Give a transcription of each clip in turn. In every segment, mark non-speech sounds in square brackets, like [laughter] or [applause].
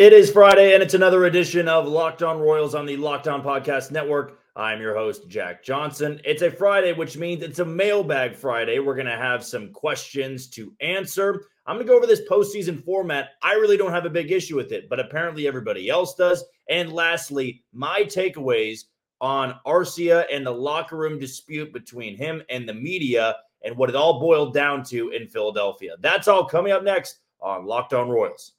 It is Friday, and it's another edition of Locked On Royals on the Locked On Podcast Network. I'm your host, Jack Johnson. It's a Friday, which means it's a mailbag Friday. We're going to have some questions to answer. I'm going to go over this postseason format. I really don't have a big issue with it, but apparently everybody else does. And lastly, my takeaways on Arcia and the locker room dispute between him and the media and what it all boiled down to in Philadelphia. That's all coming up next on Locked On Royals.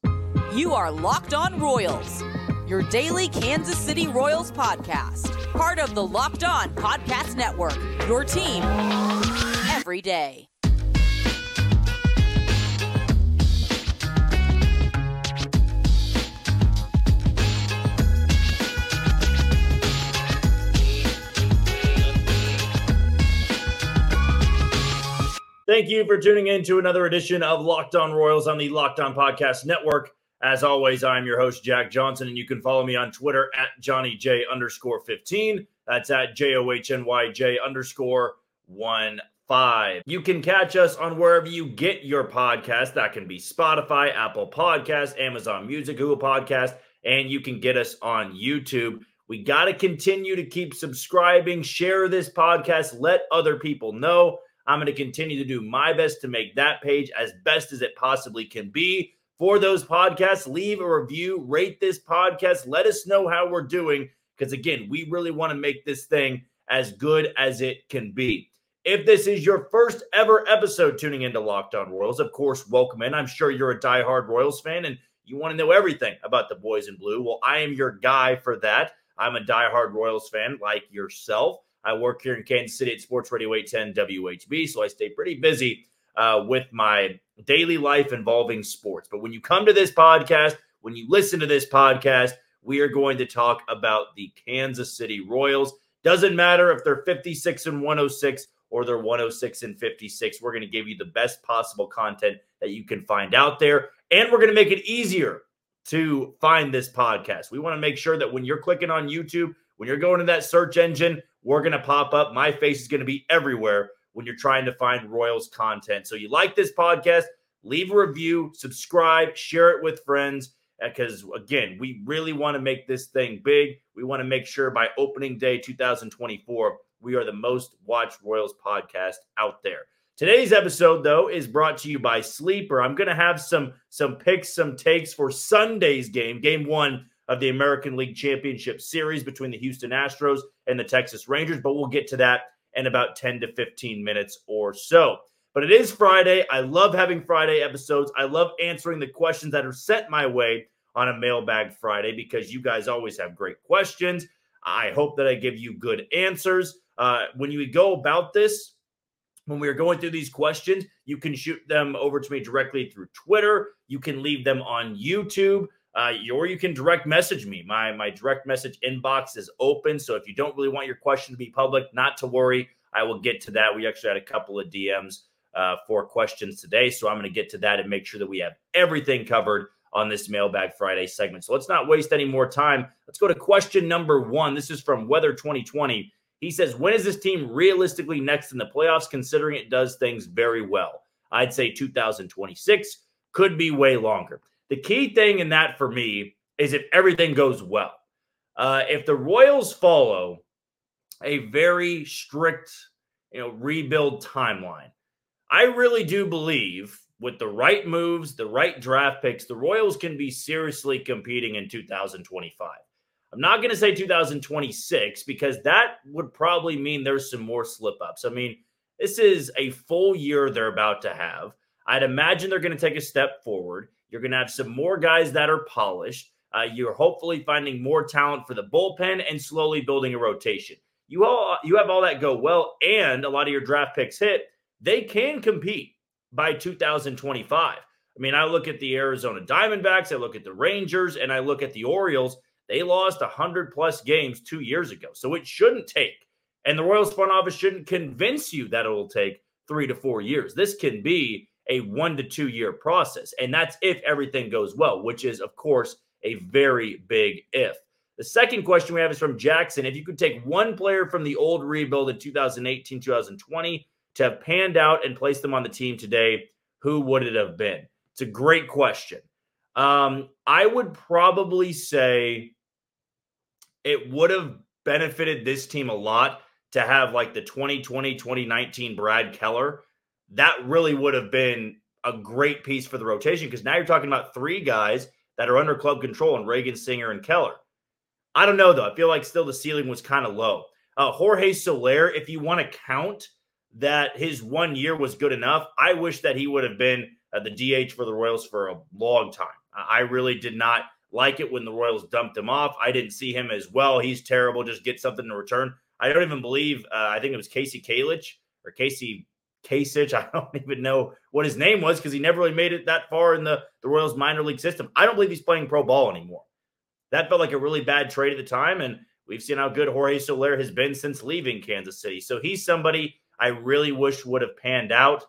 You are Locked On Royals, your daily Kansas City Royals podcast, part of the Locked On Podcast Network, your team every day. Thank you for tuning in to another edition of Locked On Royals on the Locked On Podcast Network. As always, I'm your host, Jack Johnson, and you can follow me on Twitter at Johnny J underscore 15. That's at J O H N Y J underscore 1 5. You can catch us on wherever you get your podcast. That can be Spotify, Apple Podcast, Amazon Music, Google Podcast, and you can get us on YouTube. We got to continue to keep subscribing, share this podcast, let other people know. I'm going to continue to do my best to make that page as best as it possibly can be for those podcasts. Leave a review, rate this podcast, let us know how we're doing. Because again, we really want to make this thing as good as it can be. If this is your first ever episode tuning into Locked On Royals, of course, welcome in. I'm sure you're a diehard Royals fan and you want to know everything about the boys in blue. Well, I am your guy for that. I'm a diehard Royals fan like yourself. I work here in Kansas City at Sports Radio 810 WHB, so I stay pretty busy uh, with my daily life involving sports. But when you come to this podcast, when you listen to this podcast, we are going to talk about the Kansas City Royals. Doesn't matter if they're 56 and 106 or they're 106 and 56. We're going to give you the best possible content that you can find out there. And we're going to make it easier to find this podcast. We want to make sure that when you're clicking on YouTube, when you're going to that search engine, we're going to pop up. My face is going to be everywhere when you're trying to find Royals content. So you like this podcast, leave a review, subscribe, share it with friends uh, because again, we really want to make this thing big. We want to make sure by opening day 2024, we are the most watched Royals podcast out there. Today's episode though is brought to you by Sleeper. I'm going to have some some picks, some takes for Sunday's game, game 1 of the American League Championship Series between the Houston Astros and the Texas Rangers, but we'll get to that in about 10 to 15 minutes or so. But it is Friday. I love having Friday episodes. I love answering the questions that are sent my way on a mailbag Friday because you guys always have great questions. I hope that I give you good answers. Uh, when you go about this, when we are going through these questions, you can shoot them over to me directly through Twitter. You can leave them on YouTube uh, or you can direct message me. My my direct message inbox is open. So if you don't really want your question to be public, not to worry. I will get to that. We actually had a couple of DMs uh, for questions today, so I'm going to get to that and make sure that we have everything covered on this Mailbag Friday segment. So let's not waste any more time. Let's go to question number one. This is from Weather 2020. He says, "When is this team realistically next in the playoffs? Considering it does things very well, I'd say 2026 could be way longer." The key thing in that for me is if everything goes well. Uh, if the Royals follow a very strict, you know, rebuild timeline, I really do believe with the right moves, the right draft picks, the Royals can be seriously competing in 2025. I'm not going to say 2026 because that would probably mean there's some more slip ups. I mean, this is a full year they're about to have. I'd imagine they're going to take a step forward. You're going to have some more guys that are polished. Uh, you're hopefully finding more talent for the bullpen and slowly building a rotation. You all you have all that go well, and a lot of your draft picks hit. They can compete by 2025. I mean, I look at the Arizona Diamondbacks, I look at the Rangers, and I look at the Orioles. They lost 100 plus games two years ago. So it shouldn't take, and the Royals front office shouldn't convince you that it will take three to four years. This can be a one to two year process. And that's if everything goes well, which is, of course, a very big if. The second question we have is from Jackson. If you could take one player from the old rebuild in 2018, 2020 to have panned out and placed them on the team today, who would it have been? It's a great question. Um, I would probably say it would have benefited this team a lot to have like the 2020 2019 Brad Keller. That really would have been a great piece for the rotation because now you're talking about three guys that are under club control and Reagan Singer and Keller. I don't know though. I feel like still the ceiling was kind of low. Uh, Jorge Soler, if you want to count that his one year was good enough, I wish that he would have been uh, the DH for the Royals for a long time. I really did not like it when the Royals dumped him off. I didn't see him as well. He's terrible. Just get something in return. I don't even believe. Uh, I think it was Kasey Kalich or Casey Kasich. [laughs] I don't even know what his name was because he never really made it that far in the, the Royals minor league system. I don't believe he's playing pro ball anymore. That felt like a really bad trade at the time. And we've seen how good Jorge Soler has been since leaving Kansas City. So he's somebody I really wish would have panned out.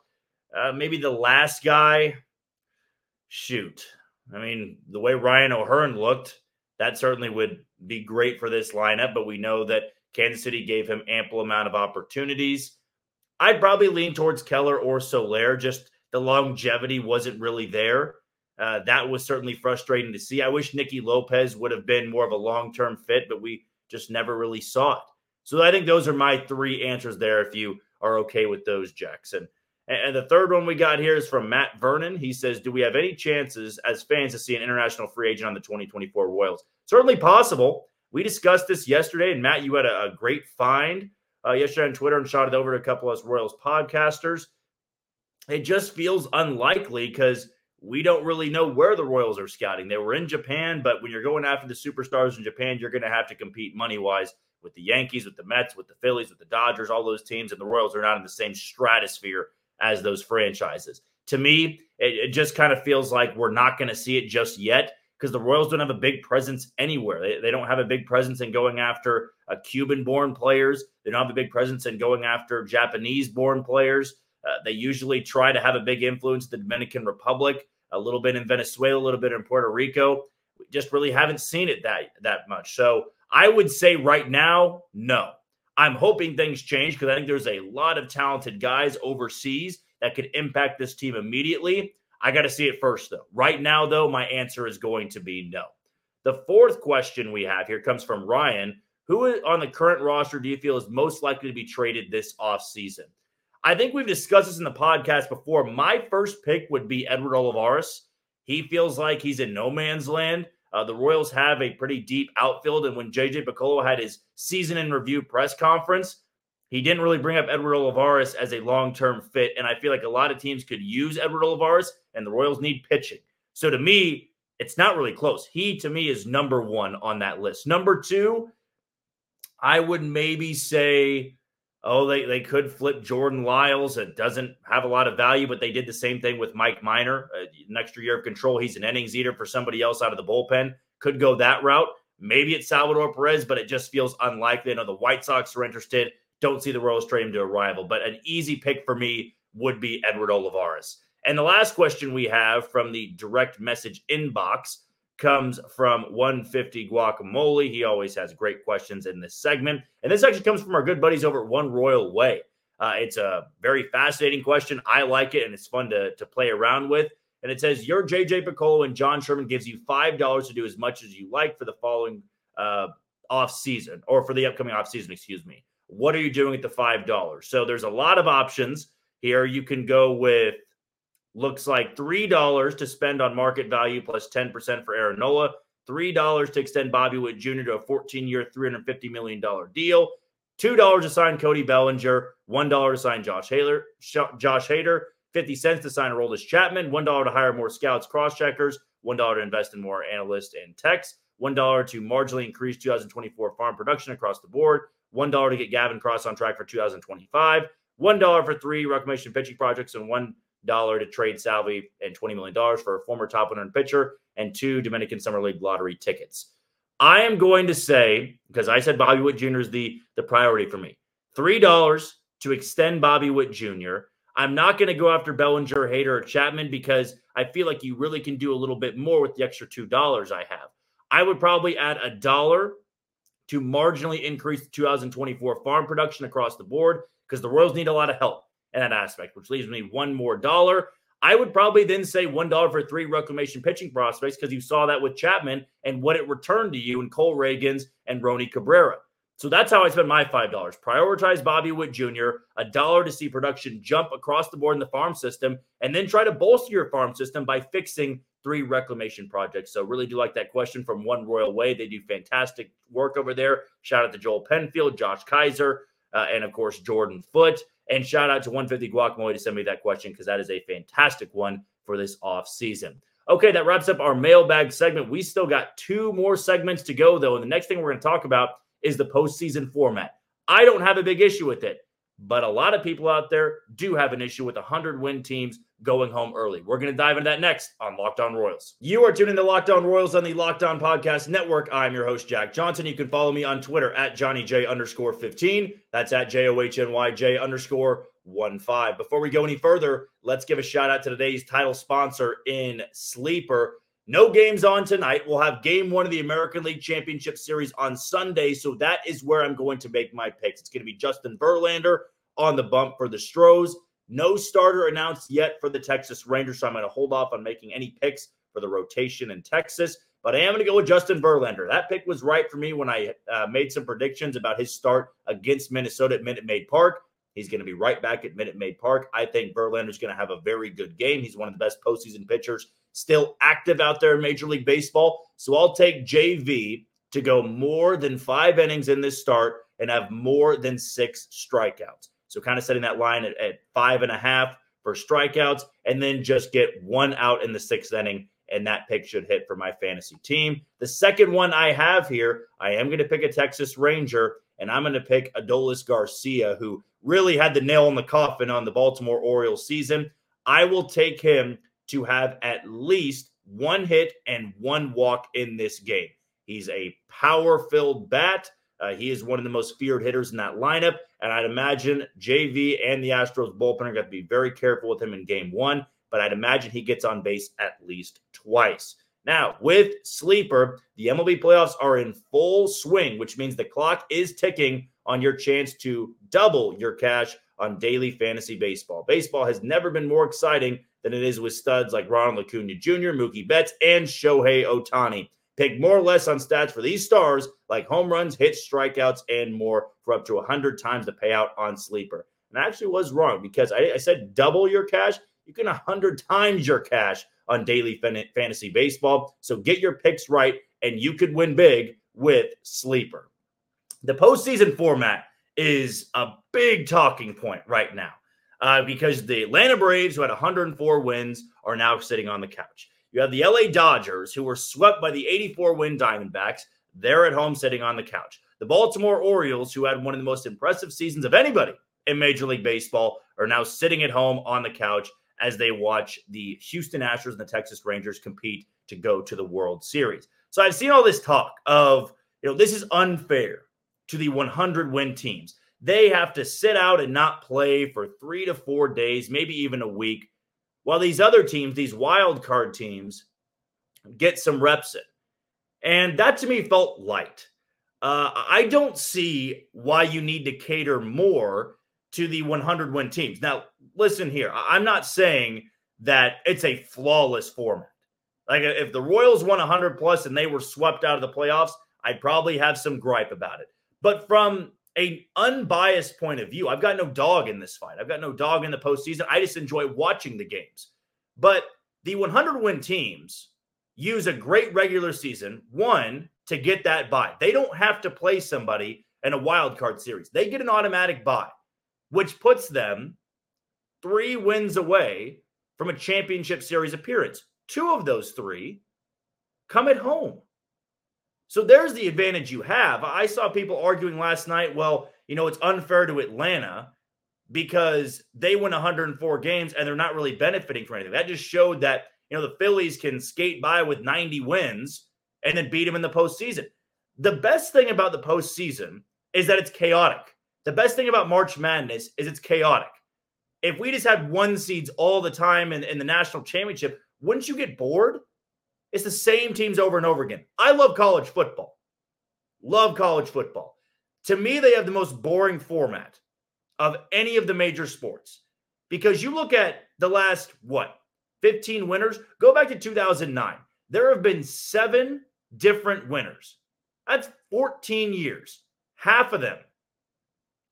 Uh, maybe the last guy, shoot. I mean, the way Ryan O'Hearn looked, that certainly would be great for this lineup. But we know that Kansas City gave him ample amount of opportunities. I'd probably lean towards Keller or Soler. Just the longevity wasn't really there. Uh, that was certainly frustrating to see. I wish Nicky Lopez would have been more of a long term fit, but we just never really saw it. So I think those are my three answers there. If you are okay with those, Jackson. And the third one we got here is from Matt Vernon. He says, Do we have any chances as fans to see an international free agent on the 2024 Royals? Certainly possible. We discussed this yesterday, and Matt, you had a, a great find uh, yesterday on Twitter and shot it over to a couple of us Royals podcasters. It just feels unlikely because we don't really know where the Royals are scouting. They were in Japan, but when you're going after the superstars in Japan, you're going to have to compete money wise with the Yankees, with the Mets, with the Phillies, with the Dodgers, all those teams, and the Royals are not in the same stratosphere as those franchises. To me, it, it just kind of feels like we're not going to see it just yet because the Royals don't have a big presence anywhere. They, they don't have a big presence in going after a Cuban born players. They don't have a big presence in going after Japanese born players. Uh, they usually try to have a big influence in the Dominican Republic, a little bit in Venezuela, a little bit in Puerto Rico. We just really haven't seen it that that much. So I would say right now, no. I'm hoping things change because I think there's a lot of talented guys overseas that could impact this team immediately. I got to see it first, though. Right now, though, my answer is going to be no. The fourth question we have here comes from Ryan. Who on the current roster do you feel is most likely to be traded this offseason? I think we've discussed this in the podcast before. My first pick would be Edward Olivares. He feels like he's in no man's land. Uh, the Royals have a pretty deep outfield. And when JJ Picollo had his season in review press conference, he didn't really bring up Edward Olivares as a long term fit. And I feel like a lot of teams could use Edward Olivares, and the Royals need pitching. So to me, it's not really close. He, to me, is number one on that list. Number two, I would maybe say, oh, they, they could flip Jordan Lyles. It doesn't have a lot of value, but they did the same thing with Mike Minor. Uh, an extra year of control. He's an innings eater for somebody else out of the bullpen. Could go that route. Maybe it's Salvador Perez, but it just feels unlikely. I know the White Sox are interested. Don't see the Royals trade him to a rival, but an easy pick for me would be Edward Olivares. And the last question we have from the direct message inbox comes from 150 Guacamole. He always has great questions in this segment. And this actually comes from our good buddies over at One Royal Way. Uh, it's a very fascinating question. I like it, and it's fun to, to play around with. And it says, Your JJ Picollo and John Sherman gives you $5 to do as much as you like for the following uh, off season, or for the upcoming off season, excuse me. What are you doing at the $5? So there's a lot of options here. You can go with looks like $3 to spend on market value plus 10% for Aaron Nola, $3 to extend Bobby Witt Jr. to a 14 year, $350 million deal, $2 to sign Cody Bellinger, $1 to sign Josh Hader, Josh Hader, 50 cents to sign Aroldis Chapman, $1 to hire more scouts, cross checkers, $1 to invest in more analysts and techs, $1 to marginally increase 2024 farm production across the board, $1 to get Gavin Cross on track for 2025, $1 for three reclamation pitching projects, and one to trade Salvi and $20 million for a former top 100 pitcher and two Dominican Summer League lottery tickets. I am going to say, because I said Bobby Witt Jr. is the, the priority for me, $3 to extend Bobby Witt Jr. I'm not going to go after Bellinger, Hader, or Chapman because I feel like you really can do a little bit more with the extra $2 I have. I would probably add a dollar to marginally increase the 2024 farm production across the board because the Royals need a lot of help in that aspect, which leaves me one more dollar. I would probably then say $1 for three reclamation pitching prospects because you saw that with Chapman and what it returned to you in Cole Ragans and Roni Cabrera. So that's how I spend my $5. Prioritize Bobby Witt Jr., a dollar to see production jump across the board in the farm system, and then try to bolster your farm system by fixing three reclamation projects. So really do like that question from One Royal Way. They do fantastic work over there. Shout out to Joel Penfield, Josh Kaiser, uh, and of course Jordan Foot. And shout out to 150 Guacamole to send me that question because that is a fantastic one for this off season. Okay, that wraps up our mailbag segment. We still got two more segments to go, though. And the next thing we're going to talk about is the postseason format. I don't have a big issue with it, but a lot of people out there do have an issue with 100 win teams going home early. We're going to dive into that next on Locked On Royals. You are tuning to Locked On Royals on the Locked On Podcast Network. I'm your host, Jack Johnson. You can follow me on Twitter at Johnny underscore 15. That's at J O H N Y J underscore 1 5. Before we go any further, let's give a shout out to today's title sponsor in Sleeper. No games on tonight. We'll have game one of the American League Championship Series on Sunday. So that is where I'm going to make my picks. It's going to be Justin Verlander on the bump for the Stros. No starter announced yet for the Texas Rangers, so I'm going to hold off on making any picks for the rotation in Texas. But I am going to go with Justin Verlander. That pick was right for me when I uh, made some predictions about his start against Minnesota at Minute Maid Park. He's going to be right back at Minute Maid Park. I think Verlander's going to have a very good game. He's one of the best postseason pitchers still active out there in Major League Baseball. So I'll take JV to go more than five innings in this start and have more than six strikeouts. So kind of setting that line at, at five and a half for strikeouts, and then just get one out in the sixth inning. And that pick should hit for my fantasy team. The second one I have here, I am going to pick a Texas Ranger, and I'm going to pick Adolis Garcia, who really had the nail in the coffin on the Baltimore Orioles season. I will take him to have at least one hit and one walk in this game. He's a power filled bat. Uh, he is one of the most feared hitters in that lineup. And I'd imagine JV and the Astros bullpen are going to be very careful with him in game one, but I'd imagine he gets on base at least twice. Now, with Sleeper, the MLB playoffs are in full swing, which means the clock is ticking on your chance to double your cash on daily fantasy baseball. Baseball has never been more exciting than it is with studs like Ronald Acuna Jr., Mookie Betts, and Shohei Ohtani. Pick more or less on stats for these stars like home runs, hits, strikeouts, and more for up to 100 times the payout on Sleeper. And I actually was wrong because I, I said double your cash. You can 100 times your cash on daily fantasy baseball. So get your picks right, and you could win big with Sleeper. The postseason format is a big talking point right now uh, because the Atlanta Braves, who had 104 wins, are now sitting on the couch. You have the LA Dodgers, who were swept by the 84 win Diamondbacks. They're at home sitting on the couch. The Baltimore Orioles, who had one of the most impressive seasons of anybody in Major League Baseball, are now sitting at home on the couch as they watch the Houston Astros and the Texas Rangers compete to go to the World Series. So I've seen all this talk of, you know, this is unfair to the 100 win teams. They have to sit out and not play for three to four days, maybe even a week while these other teams, these wild card teams, get some reps in. And that to me felt light. Uh, I don't see why you need to cater more to the 100 win teams. Now, listen here. I'm not saying that it's a flawless format. Like if the Royals won 100 plus and they were swept out of the playoffs, I'd probably have some gripe about it. But from a unbiased point of view. I've got no dog in this fight. I've got no dog in the postseason. I just enjoy watching the games. But the 100 win teams use a great regular season, one, to get that bye. They don't have to play somebody in a wild card series. They get an automatic bye, which puts them three wins away from a championship series appearance. Two of those three come at home. So there's the advantage you have. I saw people arguing last night, well, you know, it's unfair to Atlanta because they win 104 games and they're not really benefiting from anything. That just showed that, you know, the Phillies can skate by with 90 wins and then beat them in the postseason. The best thing about the postseason is that it's chaotic. The best thing about March Madness is it's chaotic. If we just had one seeds all the time in, in the national championship, wouldn't you get bored? It's the same teams over and over again. I love college football. Love college football. To me, they have the most boring format of any of the major sports because you look at the last, what, 15 winners. Go back to 2009. There have been seven different winners. That's 14 years. Half of them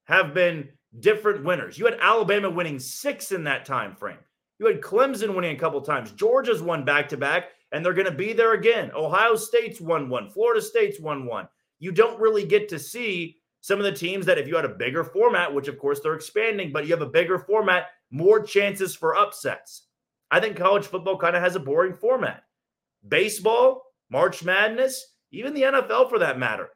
have been different winners. You had Alabama winning six in that time frame. You had Clemson winning a couple times. Georgia's won back to back, and they're going to be there again. Ohio State's won one. Florida State's won one. You don't really get to see some of the teams that, if you had a bigger format, which of course they're expanding, but you have a bigger format, more chances for upsets. I think college football kind of has a boring format. Baseball, March Madness, even the NFL for that matter.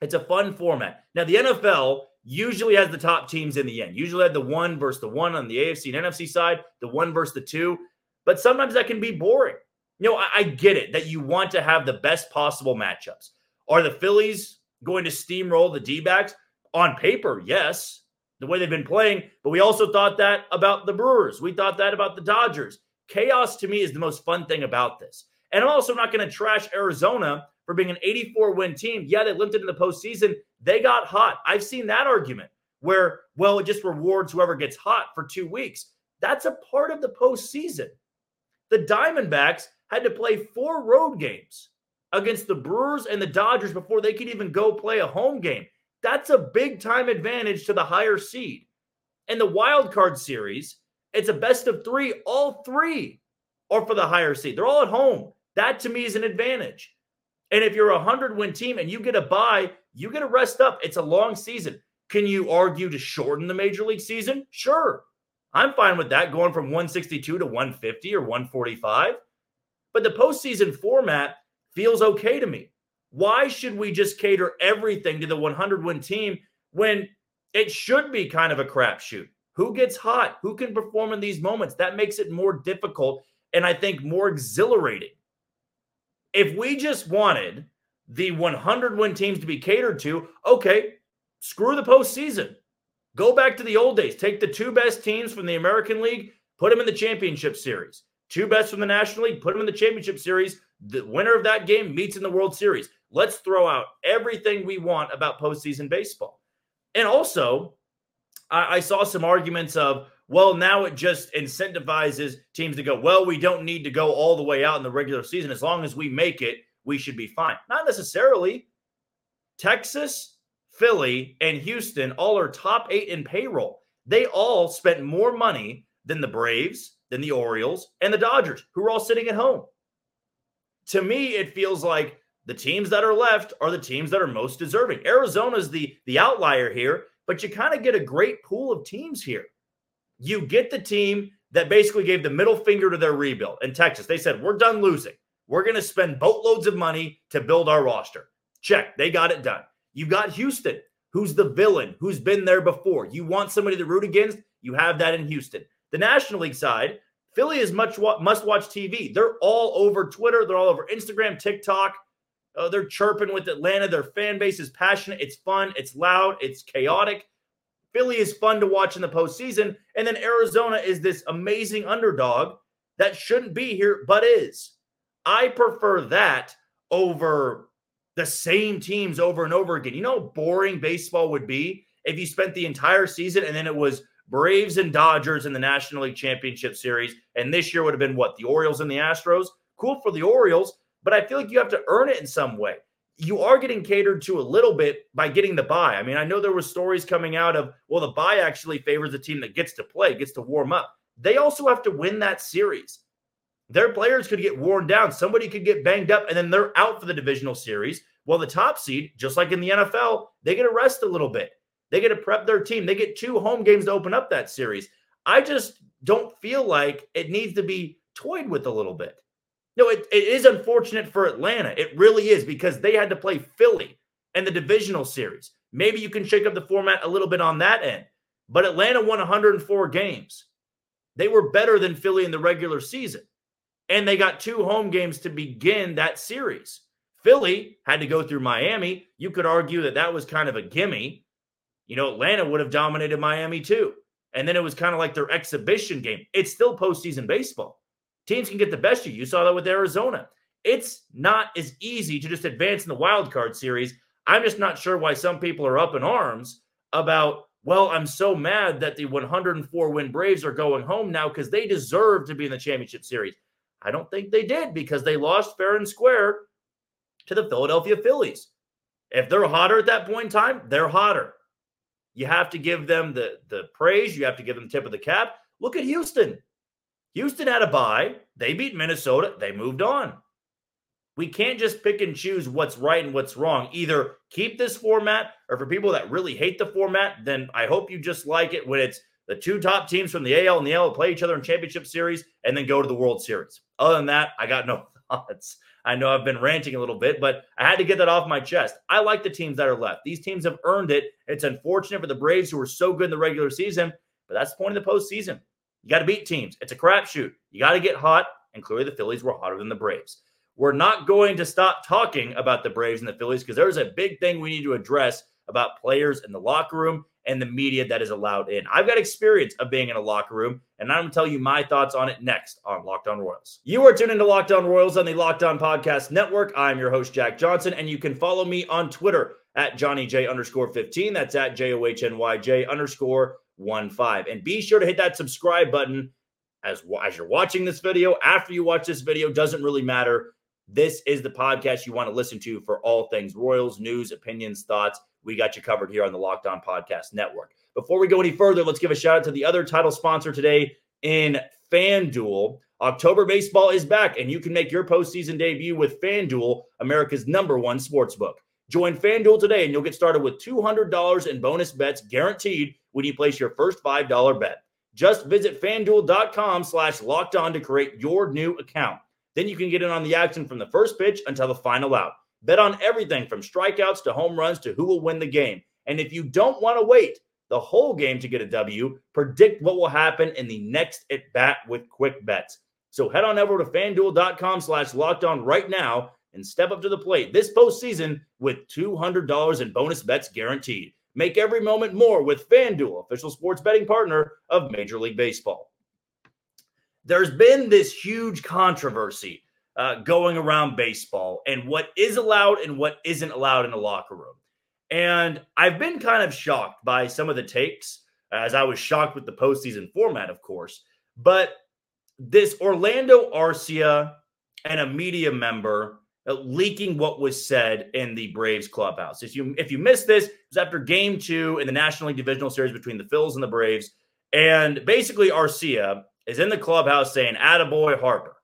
It's a fun format. Now, the NFL usually has the top teams in the end. Usually had the one versus the one on the AFC and NFC side, the one versus the two. But sometimes that can be boring. You know, I, I get it that you want to have the best possible matchups. Are the Phillies going to steamroll the D backs? On paper, yes, the way they've been playing. But we also thought that about the Brewers. We thought that about the Dodgers. Chaos to me is the most fun thing about this. And I'm also not going to trash Arizona for being an 84 win team. Yeah, they limped into the postseason. They got hot. I've seen that argument where, well, it just rewards whoever gets hot for two weeks. That's a part of the postseason. The Diamondbacks had to play four road games against the Brewers and the Dodgers before they could even go play a home game. That's a big time advantage to the higher seed. In the wild card series, it's a best of three. All three are for the higher seed. They're all at home. That to me is an advantage. And if you're a 100 win team and you get a bye, you get a rest up. It's a long season. Can you argue to shorten the major league season? Sure. I'm fine with that going from 162 to 150 or 145. But the postseason format feels okay to me. Why should we just cater everything to the 100 win team when it should be kind of a crapshoot? Who gets hot? Who can perform in these moments? That makes it more difficult and I think more exhilarating. If we just wanted the 100 win teams to be catered to, okay, screw the postseason. Go back to the old days. Take the two best teams from the American League, put them in the championship series. Two best from the National League, put them in the championship series. The winner of that game meets in the World Series. Let's throw out everything we want about postseason baseball. And also, I, I saw some arguments of, well, now it just incentivizes teams to go, well, we don't need to go all the way out in the regular season. As long as we make it, we should be fine. Not necessarily. Texas, Philly, and Houston all are top eight in payroll. They all spent more money than the Braves, than the Orioles, and the Dodgers, who are all sitting at home. To me, it feels like the teams that are left are the teams that are most deserving. Arizona's the the outlier here, but you kind of get a great pool of teams here. You get the team that basically gave the middle finger to their rebuild in Texas. They said, We're done losing. We're going to spend boatloads of money to build our roster. Check. They got it done. You got Houston, who's the villain, who's been there before. You want somebody to root against? You have that in Houston. The National League side, Philly is much must watch TV. They're all over Twitter. They're all over Instagram, TikTok. Uh, they're chirping with Atlanta. Their fan base is passionate. It's fun. It's loud. It's chaotic. Philly is fun to watch in the postseason. And then Arizona is this amazing underdog that shouldn't be here, but is. I prefer that over the same teams over and over again. You know how boring baseball would be if you spent the entire season and then it was Braves and Dodgers in the National League Championship Series. And this year would have been what? The Orioles and the Astros? Cool for the Orioles, but I feel like you have to earn it in some way you are getting catered to a little bit by getting the bye. I mean, I know there were stories coming out of, well, the bye actually favors the team that gets to play, gets to warm up. They also have to win that series. Their players could get worn down. Somebody could get banged up, and then they're out for the divisional series. Well, the top seed, just like in the NFL, they get to rest a little bit. They get to prep their team. They get two home games to open up that series. I just don't feel like it needs to be toyed with a little bit. No, it, it is unfortunate for Atlanta. It really is because they had to play Philly and the divisional series. Maybe you can shake up the format a little bit on that end. But Atlanta won 104 games. They were better than Philly in the regular season. And they got two home games to begin that series. Philly had to go through Miami. You could argue that that was kind of a gimme. You know, Atlanta would have dominated Miami too. And then it was kind of like their exhibition game. It's still postseason baseball. Teams can get the best of you. You saw that with Arizona. It's not as easy to just advance in the wild card series. I'm just not sure why some people are up in arms about well, I'm so mad that the 104 win Braves are going home now because they deserve to be in the championship series. I don't think they did because they lost fair and square to the Philadelphia Phillies. If they're hotter at that point in time, they're hotter. You have to give them the, the praise. You have to give them tip of the cap. Look at Houston. Houston had a bye. They beat Minnesota. They moved on. We can't just pick and choose what's right and what's wrong. Either keep this format, or for people that really hate the format, then I hope you just like it when it's the two top teams from the AL and the AL play each other in championship series and then go to the World Series. Other than that, I got no [laughs] thoughts. I know I've been ranting a little bit, but I had to get that off my chest. I like the teams that are left. These teams have earned it. It's unfortunate for the Braves who were so good in the regular season, but that's the point of the postseason. You got to beat teams. It's a crapshoot. You got to get hot, and clearly the Phillies were hotter than the Braves. We're not going to stop talking about the Braves and the Phillies because there's a big thing we need to address about players in the locker room and the media that is allowed in. I've got experience of being in a locker room, and I'm going to tell you my thoughts on it next on Locked On Royals. You are tuned into Locked On Royals on the Locked On Podcast Network. I'm your host, Jack Johnson, and you can follow me on Twitter at Johnny J underscore 15. That's at J O H N Y J underscore 1 5. And be sure to hit that subscribe button as, as you're watching this video. After you watch this video, doesn't really matter. This is the podcast you want to listen to for all things Royals, news, opinions, thoughts. We got you covered here on the Locked On Podcast Network. Before we go any further, let's give a shout out to the other title sponsor today in FanDuel. October baseball is back, and you can make your postseason debut with FanDuel, America's number one sports book. Join FanDuel today, and you'll get started with $200 in bonus bets guaranteed when you place your first $5 bet. Just visit fanduel.com slash locked on to create your new account. Then you can get in on the action from the first pitch until the final out. Bet on everything from strikeouts to home runs to who will win the game. And if you don't want to wait the whole game to get a W, predict what will happen in the next at bat with quick bets. So head on over to fanduel.com slash locked on right now and step up to the plate this postseason with $200 in bonus bets guaranteed. Make every moment more with FanDuel, official sports betting partner of Major League Baseball there's been this huge controversy uh, going around baseball and what is allowed and what isn't allowed in the locker room. And I've been kind of shocked by some of the takes, as I was shocked with the postseason format, of course. But this Orlando Arcia and a media member leaking what was said in the Braves clubhouse. If you if you missed this, it was after Game Two in the National League Divisional Series between the Phils and the Braves, and basically Arcia is in the clubhouse saying, Attaboy Harper.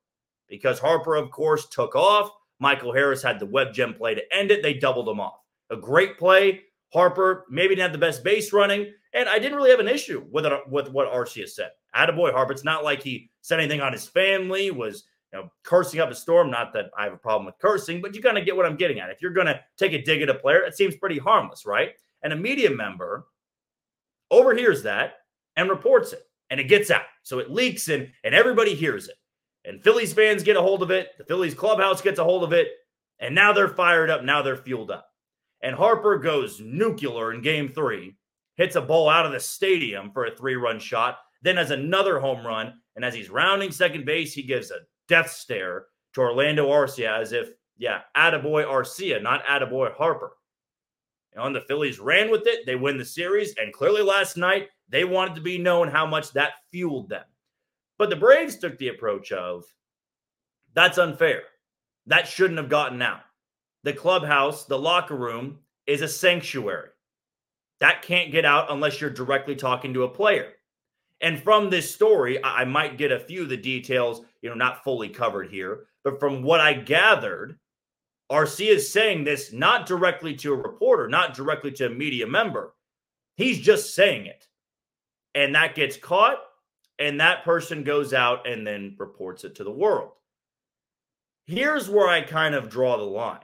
Because Harper, of course, took off. Michael Harris had the web gem play to end it. They doubled him off. A great play. Harper maybe didn't have the best base running. And I didn't really have an issue with it, with what Arcia said. Attaboy Harper. It's not like he said anything on his family, was you know, cursing up a storm. Not that I have a problem with cursing, but you kind of get what I'm getting at. If you're going to take a dig at a player, it seems pretty harmless, right? And a media member overhears that and reports it and it gets out. So it leaks and, and everybody hears it. And Phillies fans get a hold of it. The Phillies clubhouse gets a hold of it. And now they're fired up. Now they're fueled up. And Harper goes nuclear in game three, hits a ball out of the stadium for a three run shot, then has another home run. And as he's rounding second base, he gives a death stare to Orlando Arcia as if, yeah, attaboy Arcia, not attaboy Harper. And the Phillies ran with it. They win the series. And clearly last night, they wanted to be known how much that fueled them. But the Braves took the approach of that's unfair. That shouldn't have gotten out. The clubhouse, the locker room is a sanctuary. That can't get out unless you're directly talking to a player. And from this story, I might get a few of the details, you know, not fully covered here, but from what I gathered, Arcia is saying this not directly to a reporter, not directly to a media member. He's just saying it and that gets caught and that person goes out and then reports it to the world. Here's where I kind of draw the line.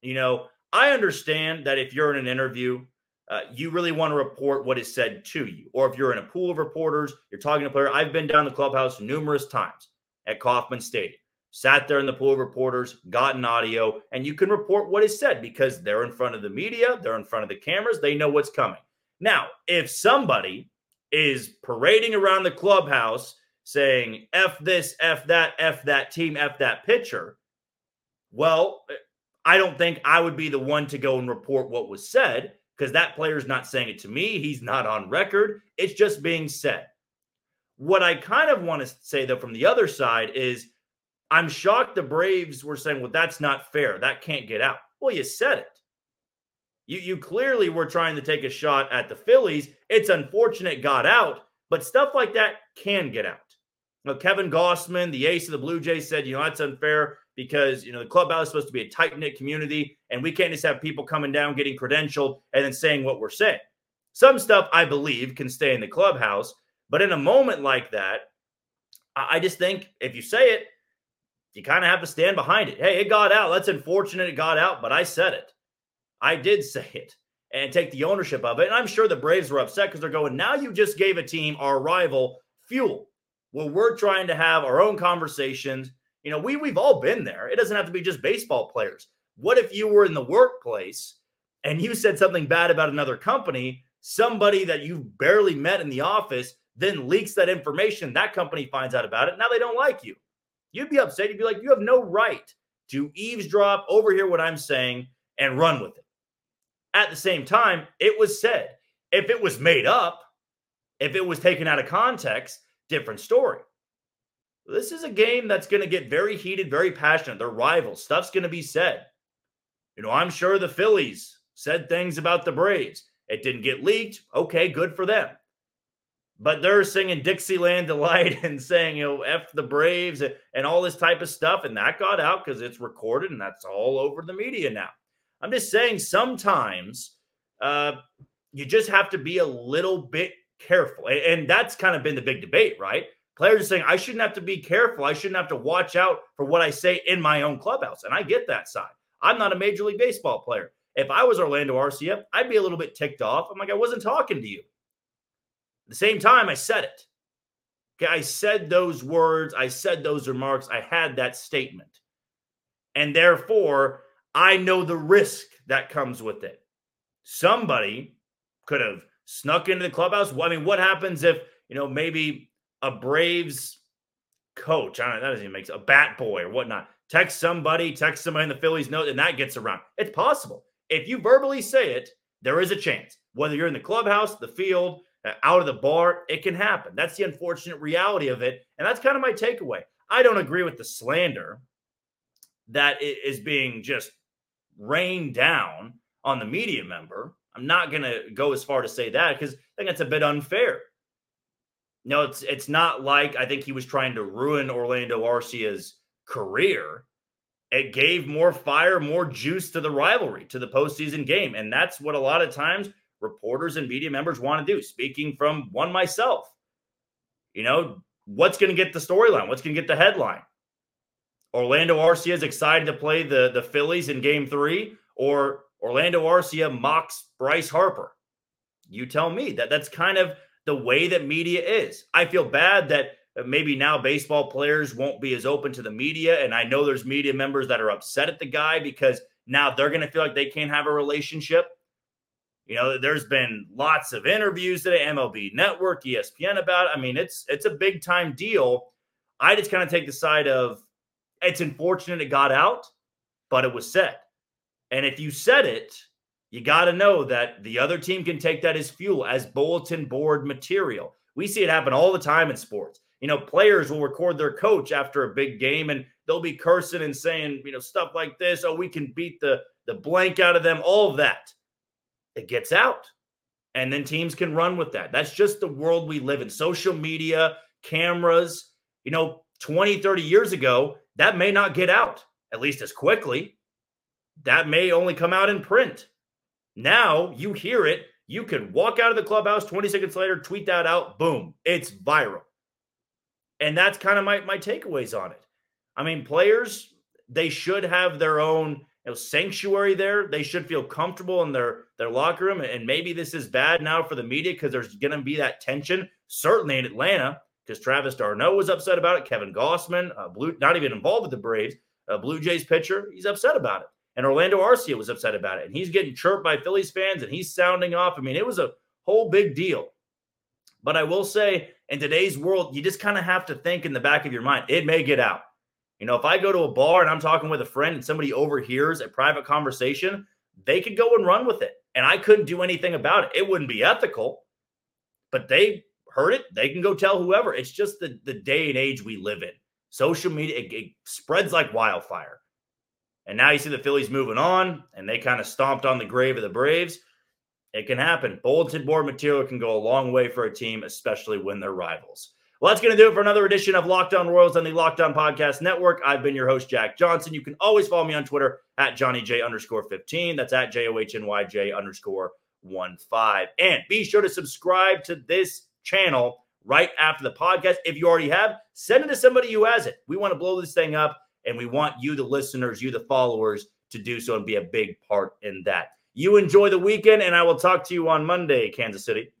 You know, I understand that if you're in an interview, uh, you really want to report what is said to you. Or if you're in a pool of reporters, you're talking to a player. I've been down the clubhouse numerous times at Kauffman Stadium, sat there in the pool of reporters, gotten audio, and you can report what is said because they're in front of the media, they're in front of the cameras, they know what's coming. Now, if somebody is parading around the clubhouse saying F this, F that, F that team, F that pitcher. Well, I don't think I would be the one to go and report what was said because that player's not saying it to me. He's not on record. It's just being said. What I kind of want to say, though, from the other side is I'm shocked the Braves were saying, well, that's not fair. That can't get out. Well, you said it. You, you clearly were trying to take a shot at the Phillies. It's unfortunate got out, but stuff like that can get out. Now, Kevin Gausman, the ace of the Blue Jays, said, you know, that's unfair because, you know, the clubhouse is supposed to be a tight knit community, and we can't just have people coming down, getting credentialed, and then saying what we're saying. Some stuff I believe can stay in the clubhouse, but in a moment like that, I just think if you say it, you kind of have to stand behind it. Hey, it got out. That's unfortunate it got out, but I said it. I did say it and take the ownership of it. And I'm sure the Braves were upset because they're going, now you just gave a team, our rival, fuel. Well, we're trying to have our own conversations. You know, we we've all been there. It doesn't have to be just baseball players. What if you were in the workplace and you said something bad about another company, somebody that you've barely met in the office then leaks that information, that company finds out about it. Now they don't like you. You'd be upset. You'd be like, you have no right to eavesdrop, overhear what I'm saying, and run with it. At the same time, it was said. If it was made up, if it was taken out of context, different story. This is a game that's going to get very heated, very passionate. They're rivals. Stuff's going to be said. You know, I'm sure the Phillies said things about the Braves. It didn't get leaked. Okay, good for them but they're singing Dixieland Delight [laughs] and saying, you know, F the Braves and all this type of stuff. And that got out because it's recorded and that's all over the media now. I'm just saying sometimes uh, you just have to be a little bit careful. And that's kind of been the big debate, right? Players are saying, I shouldn't have to be careful. I shouldn't have to watch out for what I say in my own clubhouse. And I get that side. I'm not a Major League Baseball player. If I was Orlando Arcia, I'd be a little bit ticked off. I'm like, I wasn't talking to you At the same time, I said it. Okay, I said those words, I said those remarks, I had that statement. And therefore, I know the risk that comes with it. Somebody could have snuck into the clubhouse. I mean, what happens if, you know, maybe a Braves coach, I don't know, that doesn't even make sense, a bat boy or whatnot, text somebody, text somebody in the Phillies note, and that gets around. It's possible. If you verbally say it, there is a chance. Whether you're in the clubhouse, the field, uh, out of the bar, it can happen. That's the unfortunate reality of it. And that's kind of my takeaway. I don't agree with the slander that is being just rained down on the media member. I'm not going to go as far to say that because I think it's a bit unfair. No, it's it's not like I think he was trying to ruin Orlando Arcia's career. It gave more fire, more juice to the rivalry, to the postseason game. And that's what a lot of times reporters and media members want to do. Speaking from one myself, you know, what's going to get the storyline? What's going to get the headline? Orlando Arcia is excited to play the, the Phillies in game three, or Orlando Arcia mocks Bryce Harper. You tell me that that's kind of the way that media is. I feel bad that maybe now baseball players won't be as open to the media. And I know there's media members that are upset at the guy because now they're going to feel like they can't have a relationship. You know, there's been lots of interviews today, MLB Network, ESPN about. It. I mean, it's it's a big time deal. I just kind of take the side of it's unfortunate it got out, but it was said. And if you said it, you got to know that the other team can take that as fuel, as bulletin board material. We see it happen all the time in sports. You know, players will record their coach after a big game and they'll be cursing and saying, you know, stuff like this. Oh, we can beat the the blank out of them, all of that it gets out. And then teams can run with that. That's just the world we live in. Social media, cameras, you know, 20, 30 years ago, that may not get out, at least as quickly. That may only come out in print. Now you hear it. You can walk out of the clubhouse 20 seconds later, tweet that out, boom, it's viral. And that's kind of my, my takeaways on it. I mean, players, they should have their own you know, sanctuary there. They should feel comfortable in their their locker room. And maybe this is bad now for the media because there's going to be that tension, certainly in Atlanta, because Travis d'Arnaud was upset about it. Kevin Gausman, uh, Blue, not even involved with the Braves, uh, Blue Jays pitcher, he's upset about it. And Orlando Arcia was upset about it. And he's getting chirped by Phillies fans and he's sounding off. I mean, it was a whole big deal. But I will say, in today's world, you just kind of have to think in the back of your mind, it may get out. You know, if I go to a bar and I'm talking with a friend and somebody overhears a private conversation, they could go and run with it. and I couldn't do anything about it. It wouldn't be ethical, but they heard it. They can go tell whoever. It's just the, the day and age we live in. Social media, it, it spreads like wildfire. And now you see the Phillies moving on, and they kind of stomped on the grave of the Braves. It can happen. Bulletin board material can go a long way for a team, especially when they're rivals. Well, that's going to do it for another edition of Locked On Royals on the Locked On Podcast Network. I've been your host, Jack Johnson. You can always follow me on Twitter at Johnny J underscore 15. That's at J O H N Y J underscore 1 5. And be sure to subscribe to this channel right after the podcast. If you already have, send it to somebody who has it. We want to blow this thing up, and we want you, the listeners, you, the followers, to do so and be a big part in that. You enjoy the weekend, and I will talk to you on Monday, Kansas City.